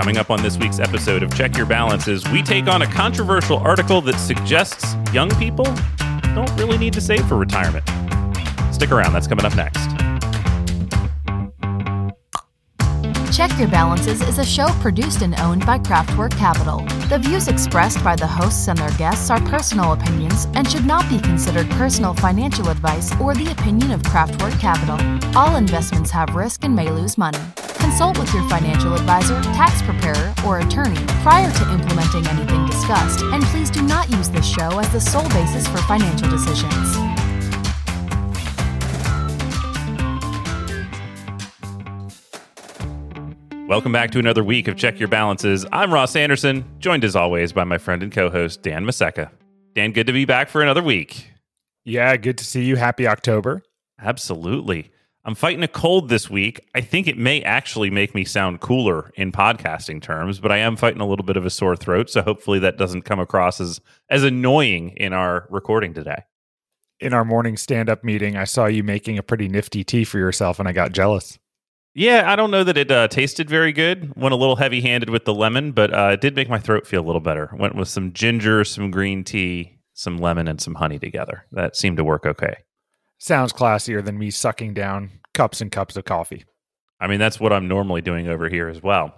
Coming up on this week's episode of Check Your Balances, we take on a controversial article that suggests young people don't really need to save for retirement. Stick around, that's coming up next. Check Your Balances is a show produced and owned by Craftwork Capital. The views expressed by the hosts and their guests are personal opinions and should not be considered personal financial advice or the opinion of Craftwork Capital. All investments have risk and may lose money. Consult with your financial advisor, tax preparer, or attorney prior to implementing anything discussed, and please do not use this show as the sole basis for financial decisions. Welcome back to another week of Check Your Balances. I'm Ross Anderson, joined as always by my friend and co host, Dan Maseka. Dan, good to be back for another week. Yeah, good to see you. Happy October. Absolutely. I'm fighting a cold this week. I think it may actually make me sound cooler in podcasting terms, but I am fighting a little bit of a sore throat. So hopefully that doesn't come across as, as annoying in our recording today. In our morning stand up meeting, I saw you making a pretty nifty tea for yourself and I got jealous. Yeah, I don't know that it uh, tasted very good. Went a little heavy handed with the lemon, but uh, it did make my throat feel a little better. Went with some ginger, some green tea, some lemon, and some honey together. That seemed to work okay. Sounds classier than me sucking down cups and cups of coffee. I mean, that's what I'm normally doing over here as well.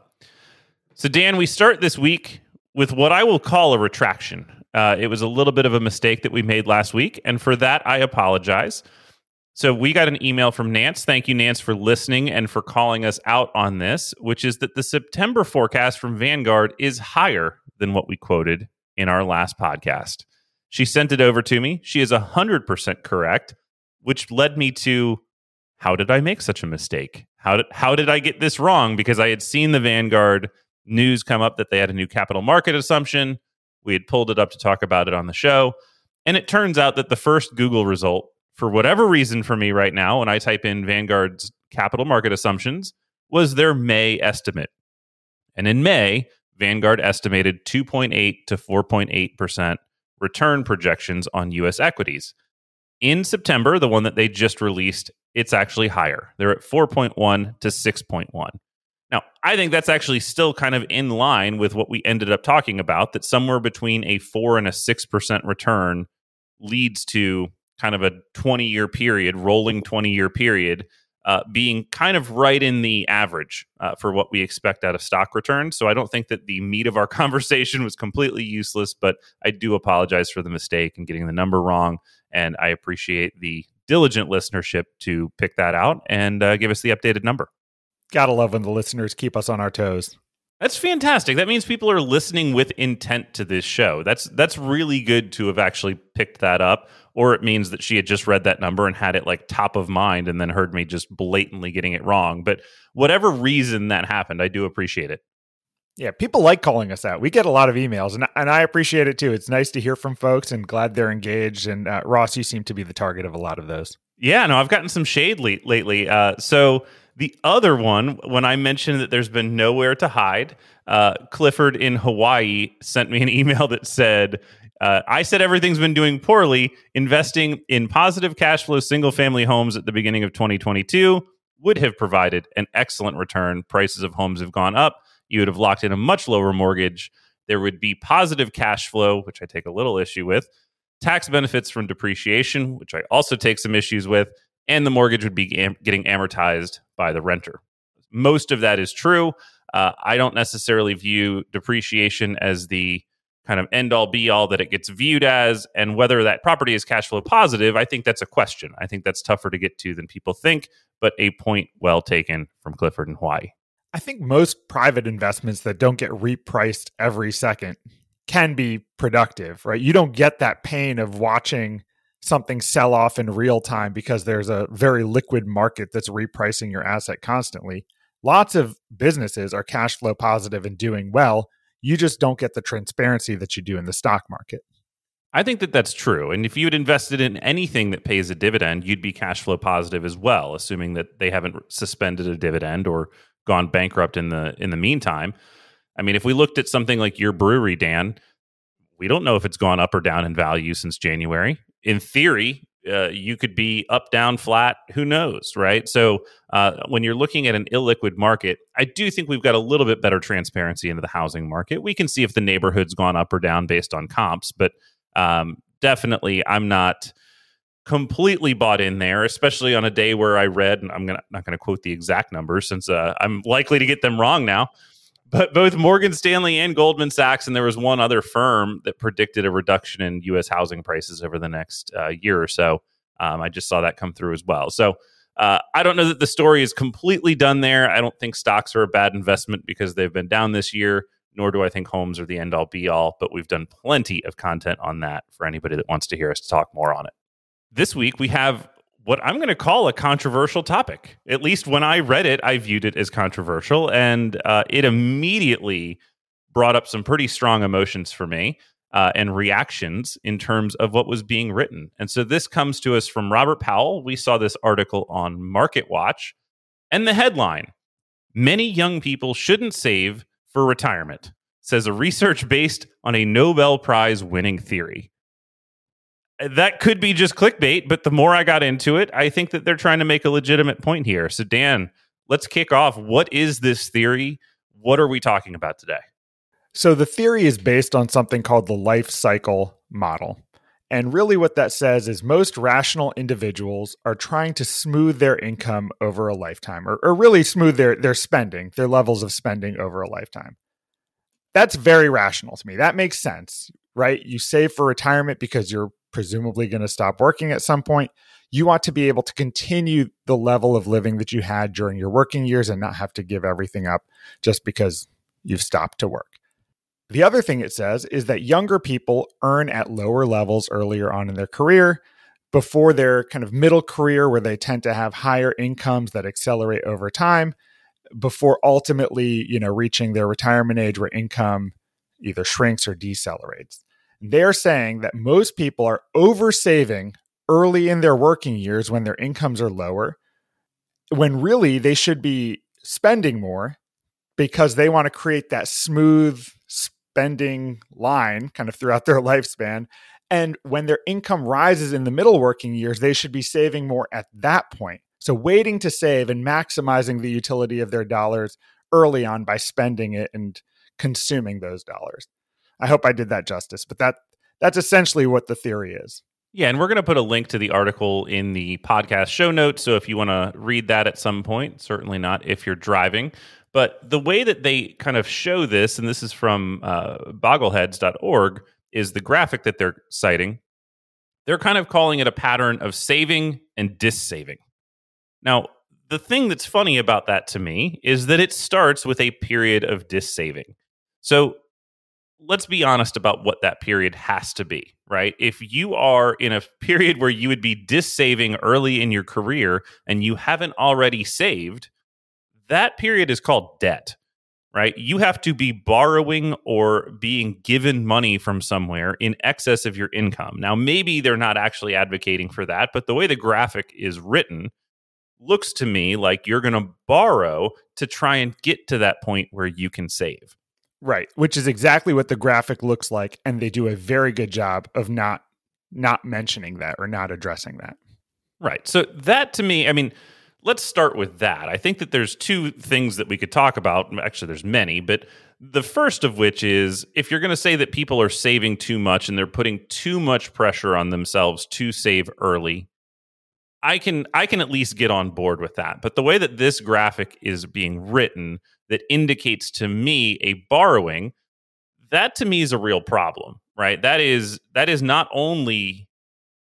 So, Dan, we start this week with what I will call a retraction. Uh, it was a little bit of a mistake that we made last week, and for that, I apologize. So we got an email from Nance. Thank you, Nance, for listening and for calling us out on this, which is that the September forecast from Vanguard is higher than what we quoted in our last podcast. She sent it over to me. She is 100% correct, which led me to how did I make such a mistake? How did, how did I get this wrong? Because I had seen the Vanguard news come up that they had a new capital market assumption. We had pulled it up to talk about it on the show. And it turns out that the first Google result for whatever reason for me right now when I type in Vanguard's capital market assumptions was their May estimate. And in May, Vanguard estimated 2.8 to 4.8% return projections on US equities. In September, the one that they just released, it's actually higher. They're at 4.1 to 6.1. Now, I think that's actually still kind of in line with what we ended up talking about that somewhere between a 4 and a 6% return leads to kind of a 20 year period, rolling 20 year period, uh, being kind of right in the average uh, for what we expect out of stock returns. So I don't think that the meat of our conversation was completely useless, but I do apologize for the mistake and getting the number wrong. And I appreciate the diligent listenership to pick that out and uh, give us the updated number. Gotta love when the listeners keep us on our toes. That's fantastic. That means people are listening with intent to this show. That's that's really good to have actually picked that up. Or it means that she had just read that number and had it like top of mind and then heard me just blatantly getting it wrong. But whatever reason that happened, I do appreciate it. Yeah, people like calling us out. We get a lot of emails, and and I appreciate it too. It's nice to hear from folks, and glad they're engaged. And uh, Ross, you seem to be the target of a lot of those. Yeah, no, I've gotten some shade late, lately. Uh, so the other one, when I mentioned that there's been nowhere to hide, uh, Clifford in Hawaii sent me an email that said, uh, I said everything's been doing poorly. Investing in positive cash flow single family homes at the beginning of 2022 would have provided an excellent return. Prices of homes have gone up. You would have locked in a much lower mortgage. There would be positive cash flow, which I take a little issue with, tax benefits from depreciation, which I also take some issues with, and the mortgage would be am- getting amortized by the renter. Most of that is true. Uh, I don't necessarily view depreciation as the kind of end all be all that it gets viewed as, and whether that property is cash flow positive, I think that's a question. I think that's tougher to get to than people think, but a point well taken from Clifford and Hawaii. I think most private investments that don't get repriced every second can be productive, right? You don't get that pain of watching something sell off in real time because there's a very liquid market that's repricing your asset constantly. Lots of businesses are cash flow positive and doing well. You just don't get the transparency that you do in the stock market. I think that that's true. And if you had invested in anything that pays a dividend, you'd be cash flow positive as well, assuming that they haven't suspended a dividend or gone bankrupt in the in the meantime. I mean, if we looked at something like your brewery, Dan, we don't know if it's gone up or down in value since January in theory, uh, you could be up, down, flat. Who knows, right? So uh, when you're looking at an illiquid market, I do think we've got a little bit better transparency into the housing market. We can see if the neighborhood's gone up or down based on comps, but um, definitely, I'm not completely bought in there, especially on a day where I read, and I'm gonna, not going to quote the exact numbers since uh, I'm likely to get them wrong now. But both Morgan Stanley and Goldman Sachs, and there was one other firm that predicted a reduction in U.S. housing prices over the next uh, year or so. Um, I just saw that come through as well. So uh, I don't know that the story is completely done there. I don't think stocks are a bad investment because they've been down this year, nor do I think homes are the end all be all. But we've done plenty of content on that for anybody that wants to hear us talk more on it. This week we have what I'm going to call a controversial topic. At least when I read it, I viewed it as controversial, and uh, it immediately brought up some pretty strong emotions for me uh, and reactions in terms of what was being written. And so this comes to us from Robert Powell. We saw this article on Market Watch, and the headline Many young people shouldn't save for retirement, says a research based on a Nobel Prize winning theory that could be just clickbait, but the more I got into it, I think that they're trying to make a legitimate point here. So, Dan, let's kick off. What is this theory? What are we talking about today? So, the theory is based on something called the life cycle model. And really, what that says is most rational individuals are trying to smooth their income over a lifetime, or, or really smooth their, their spending, their levels of spending over a lifetime. That's very rational to me. That makes sense, right? You save for retirement because you're presumably going to stop working at some point. You want to be able to continue the level of living that you had during your working years and not have to give everything up just because you've stopped to work. The other thing it says is that younger people earn at lower levels earlier on in their career before their kind of middle career, where they tend to have higher incomes that accelerate over time, before ultimately, you know, reaching their retirement age where income either shrinks or decelerates. They're saying that most people are over saving early in their working years when their incomes are lower, when really they should be spending more because they want to create that smooth spending line kind of throughout their lifespan. And when their income rises in the middle working years, they should be saving more at that point. So, waiting to save and maximizing the utility of their dollars early on by spending it and consuming those dollars. I hope I did that justice, but that that's essentially what the theory is. Yeah, and we're going to put a link to the article in the podcast show notes. So if you want to read that at some point, certainly not if you're driving. But the way that they kind of show this, and this is from uh, bogleheads.org, is the graphic that they're citing. They're kind of calling it a pattern of saving and dissaving. Now, the thing that's funny about that to me is that it starts with a period of dissaving. So let's be honest about what that period has to be, right? If you are in a period where you would be dissaving early in your career and you haven't already saved, that period is called debt, right? You have to be borrowing or being given money from somewhere in excess of your income. Now, maybe they're not actually advocating for that, but the way the graphic is written looks to me like you're going to borrow to try and get to that point where you can save. Right, which is exactly what the graphic looks like and they do a very good job of not not mentioning that or not addressing that. Right. So that to me, I mean, let's start with that. I think that there's two things that we could talk about. Actually, there's many, but the first of which is if you're going to say that people are saving too much and they're putting too much pressure on themselves to save early, I can I can at least get on board with that. But the way that this graphic is being written that indicates to me a borrowing, that to me is a real problem, right? That is that is not only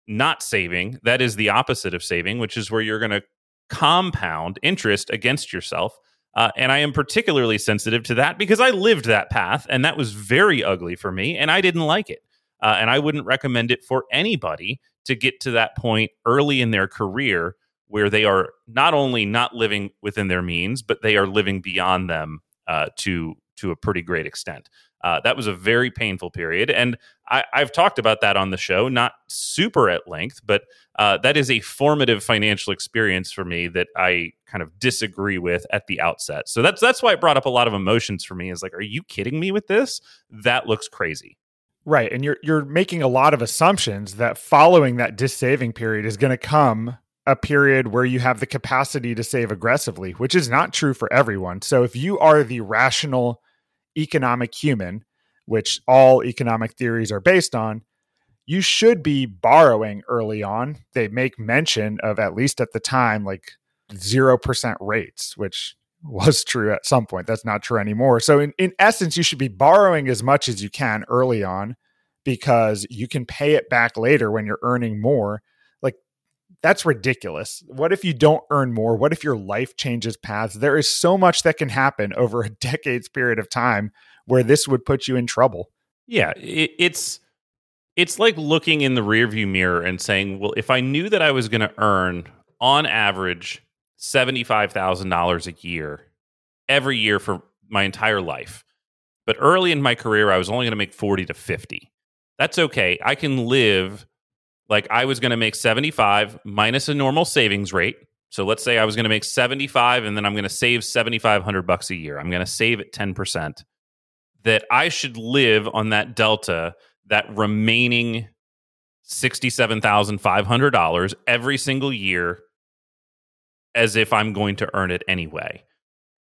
not saving, that is the opposite of saving, which is where you're going to compound interest against yourself. Uh, and I am particularly sensitive to that because I lived that path and that was very ugly for me and I didn't like it. Uh, and I wouldn't recommend it for anybody to get to that point early in their career where they are not only not living within their means, but they are living beyond them uh, to to a pretty great extent. Uh, that was a very painful period, and I, have talked about that on the show, not super at length, but uh, that is a formative financial experience for me that I kind of disagree with at the outset. So that's that's why it brought up a lot of emotions for me. Is like, are you kidding me with this? That looks crazy. Right. And you're you're making a lot of assumptions that following that saving period is going to come a period where you have the capacity to save aggressively, which is not true for everyone. So if you are the rational economic human, which all economic theories are based on, you should be borrowing early on. They make mention of at least at the time like 0% rates, which was true at some point. That's not true anymore. So, in, in essence, you should be borrowing as much as you can early on because you can pay it back later when you're earning more. That's ridiculous. What if you don't earn more? What if your life changes paths? There is so much that can happen over a decade's period of time where this would put you in trouble. Yeah, it, it's it's like looking in the rearview mirror and saying, "Well, if I knew that I was going to earn on average $75,000 a year every year for my entire life. But early in my career, I was only going to make 40 to 50. That's okay. I can live like I was going to make 75 minus a normal savings rate. So let's say I was going to make 75 and then I'm going to save 7500 bucks a year. I'm going to save it 10%. That I should live on that delta, that remaining $67,500 every single year as if I'm going to earn it anyway.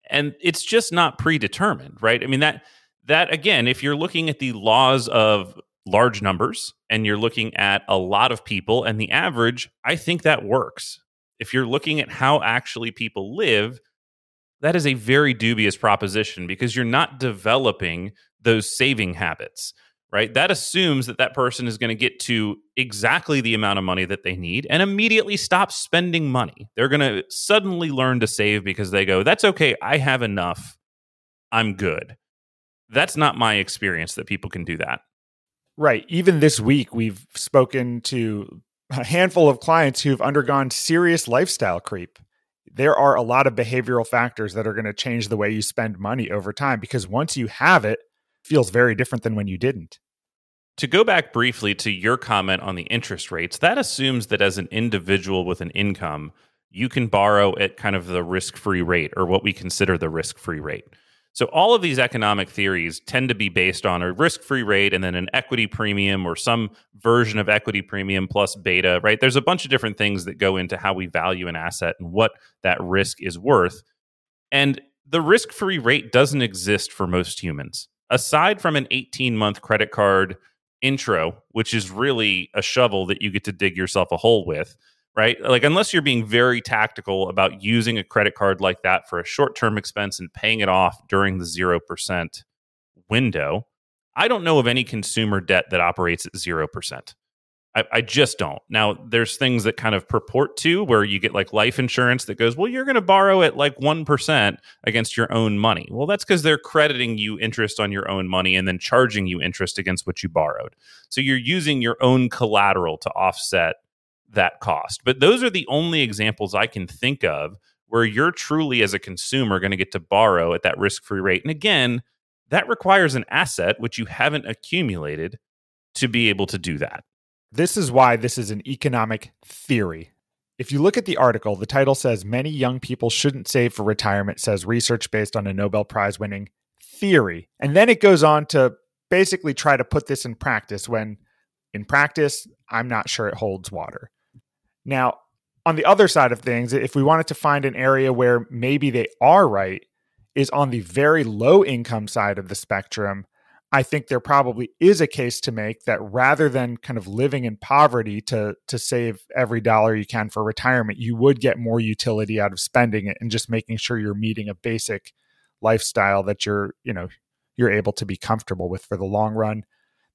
And it's just not predetermined, right? I mean that that again, if you're looking at the laws of large numbers and you're looking at a lot of people and the average, I think that works. If you're looking at how actually people live, that is a very dubious proposition because you're not developing those saving habits right? That assumes that that person is going to get to exactly the amount of money that they need and immediately stop spending money. They're going to suddenly learn to save because they go, that's okay. I have enough. I'm good. That's not my experience that people can do that. Right. Even this week, we've spoken to a handful of clients who've undergone serious lifestyle creep. There are a lot of behavioral factors that are going to change the way you spend money over time because once you have it, it feels very different than when you didn't. To go back briefly to your comment on the interest rates, that assumes that as an individual with an income, you can borrow at kind of the risk free rate or what we consider the risk free rate. So, all of these economic theories tend to be based on a risk free rate and then an equity premium or some version of equity premium plus beta, right? There's a bunch of different things that go into how we value an asset and what that risk is worth. And the risk free rate doesn't exist for most humans. Aside from an 18 month credit card intro, which is really a shovel that you get to dig yourself a hole with, right? Like, unless you're being very tactical about using a credit card like that for a short term expense and paying it off during the 0% window, I don't know of any consumer debt that operates at 0%. I, I, just don't. Now, there's things that kind of purport to where you get like life insurance that goes, well, you're going to borrow at like 1% against your own money. Well, that's because they're crediting you interest on your own money and then charging you interest against what you borrowed. So you're using your own collateral to offset that cost. But those are the only examples I can think of where you're truly, as a consumer, going to get to borrow at that risk free rate. And again, that requires an asset which you haven't accumulated to be able to do that. This is why this is an economic theory. If you look at the article, the title says many young people shouldn't save for retirement, says research based on a Nobel Prize winning theory. And then it goes on to basically try to put this in practice when in practice, I'm not sure it holds water. Now, on the other side of things, if we wanted to find an area where maybe they are right, is on the very low income side of the spectrum I think there probably is a case to make that rather than kind of living in poverty to to save every dollar you can for retirement, you would get more utility out of spending it and just making sure you're meeting a basic lifestyle that you're, you know, you're able to be comfortable with for the long run.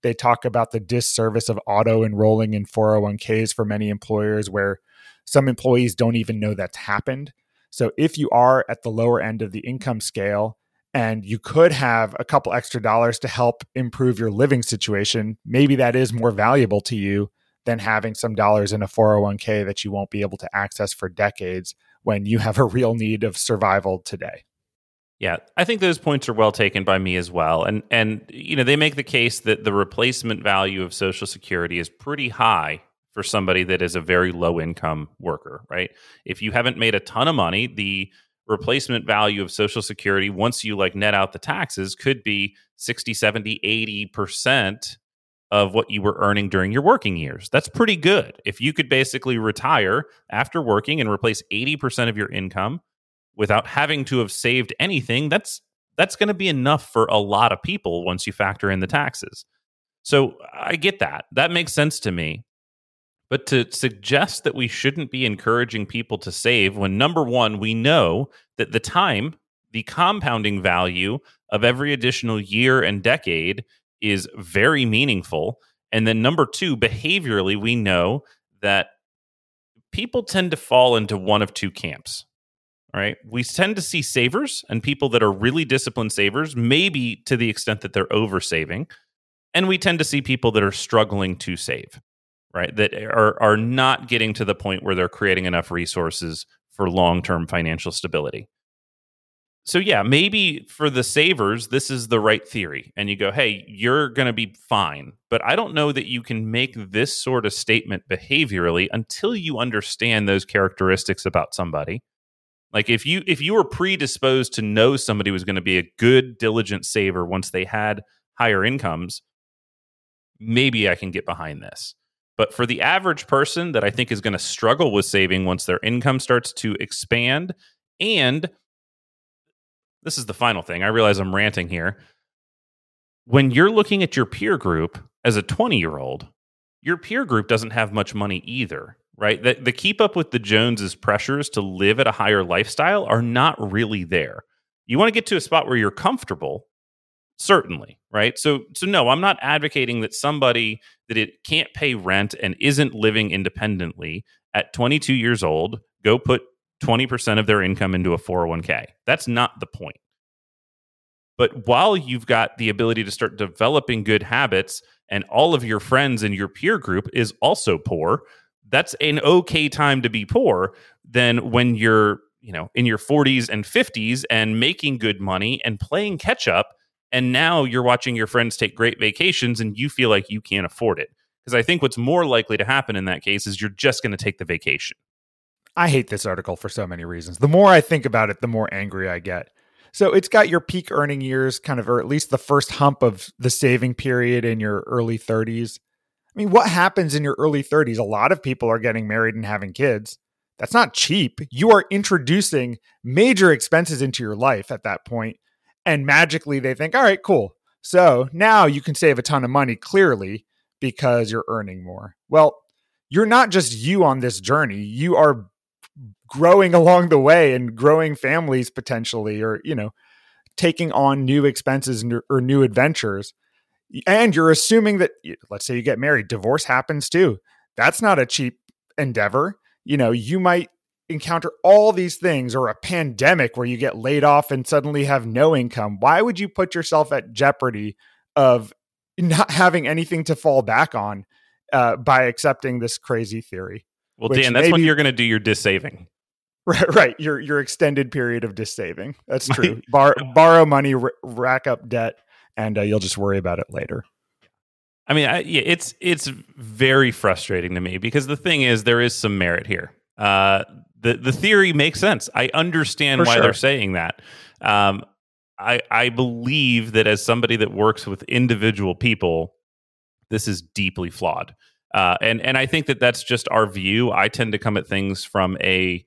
They talk about the disservice of auto enrolling in 401ks for many employers where some employees don't even know that's happened. So if you are at the lower end of the income scale and you could have a couple extra dollars to help improve your living situation, maybe that is more valuable to you than having some dollars in a 401k that you won't be able to access for decades when you have a real need of survival today. Yeah, I think those points are well taken by me as well. And and you know, they make the case that the replacement value of social security is pretty high for somebody that is a very low income worker, right? If you haven't made a ton of money, the replacement value of social security once you like net out the taxes could be 60 70 80% of what you were earning during your working years. That's pretty good. If you could basically retire after working and replace 80% of your income without having to have saved anything, that's that's going to be enough for a lot of people once you factor in the taxes. So I get that. That makes sense to me. But to suggest that we shouldn't be encouraging people to save when number 1 we know that the time, the compounding value of every additional year and decade is very meaningful. And then number 2, behaviorally we know that people tend to fall into one of two camps right? We tend to see savers and people that are really disciplined savers, maybe to the extent that they're over saving. And we tend to see people that are struggling to save, right? That are, are not getting to the point where they're creating enough resources for long term financial stability. So, yeah, maybe for the savers, this is the right theory. And you go, hey, you're going to be fine. But I don't know that you can make this sort of statement behaviorally until you understand those characteristics about somebody like if you if you were predisposed to know somebody was going to be a good diligent saver once they had higher incomes, maybe I can get behind this. But for the average person that I think is going to struggle with saving once their income starts to expand and this is the final thing. I realize I'm ranting here. When you're looking at your peer group as a 20 year old, your peer group doesn't have much money either right? The, the keep up with the Joneses pressures to live at a higher lifestyle are not really there. You want to get to a spot where you're comfortable, certainly, right? So, so no, I'm not advocating that somebody that it can't pay rent and isn't living independently at 22 years old go put 20% of their income into a 401k. That's not the point. But while you've got the ability to start developing good habits and all of your friends in your peer group is also poor, that's an okay time to be poor than when you're you know in your 40s and 50s and making good money and playing catch up and now you're watching your friends take great vacations and you feel like you can't afford it. Because i think what's more likely to happen in that case is you're just going to take the vacation. I hate this article for so many reasons. The more i think about it the more angry i get. So it's got your peak earning years kind of or at least the first hump of the saving period in your early 30s I mean, what happens in your early 30s? A lot of people are getting married and having kids. That's not cheap. You are introducing major expenses into your life at that point, and magically they think, all right, cool. So now you can save a ton of money clearly because you're earning more. Well, you're not just you on this journey. You are growing along the way and growing families potentially, or, you know, taking on new expenses or new adventures and you're assuming that let's say you get married divorce happens too. That's not a cheap endeavor. You know you might encounter all these things or a pandemic where you get laid off and suddenly have no income. Why would you put yourself at jeopardy of not having anything to fall back on uh, by accepting this crazy theory? Well dan that's maybe, when you're going to do your dissaving. Right right your your extended period of dissaving. That's true. Bar, borrow money r- rack up debt and uh, you'll just worry about it later. I mean, I, yeah, it's it's very frustrating to me because the thing is, there is some merit here. Uh, the the theory makes sense. I understand For why sure. they're saying that. Um, I I believe that as somebody that works with individual people, this is deeply flawed. Uh, and and I think that that's just our view. I tend to come at things from a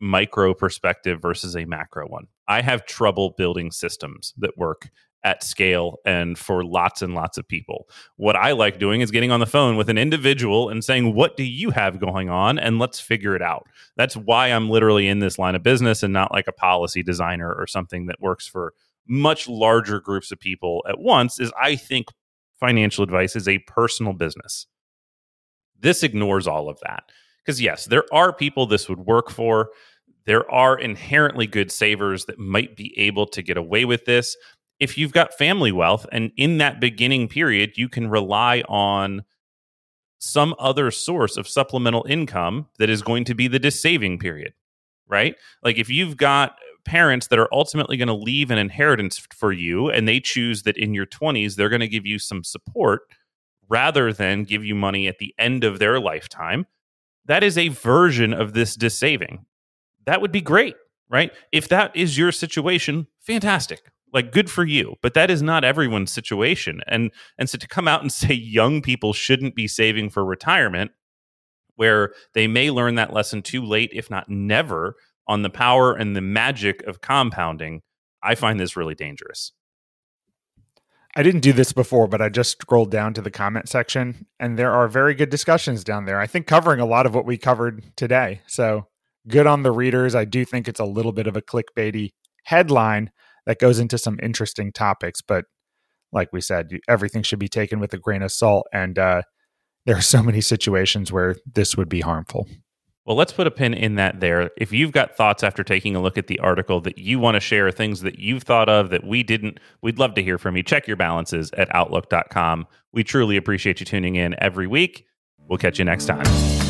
micro perspective versus a macro one. I have trouble building systems that work at scale and for lots and lots of people. What I like doing is getting on the phone with an individual and saying, What do you have going on? And let's figure it out. That's why I'm literally in this line of business and not like a policy designer or something that works for much larger groups of people at once. Is I think financial advice is a personal business. This ignores all of that. Because, yes, there are people this would work for. There are inherently good savers that might be able to get away with this if you've got family wealth and in that beginning period you can rely on some other source of supplemental income that is going to be the dissaving period right? Like if you've got parents that are ultimately going to leave an inheritance for you and they choose that in your 20s they're going to give you some support rather than give you money at the end of their lifetime that is a version of this dissaving that would be great right? If that is your situation fantastic like good for you but that is not everyone's situation and and so to come out and say young people shouldn't be saving for retirement where they may learn that lesson too late if not never on the power and the magic of compounding i find this really dangerous I didn't do this before, but I just scrolled down to the comment section and there are very good discussions down there. I think covering a lot of what we covered today. So good on the readers. I do think it's a little bit of a clickbaity headline that goes into some interesting topics, but like we said, everything should be taken with a grain of salt. And uh, there are so many situations where this would be harmful. Well, let's put a pin in that there. If you've got thoughts after taking a look at the article that you want to share, things that you've thought of that we didn't, we'd love to hear from you. Check your balances at outlook.com. We truly appreciate you tuning in every week. We'll catch you next time.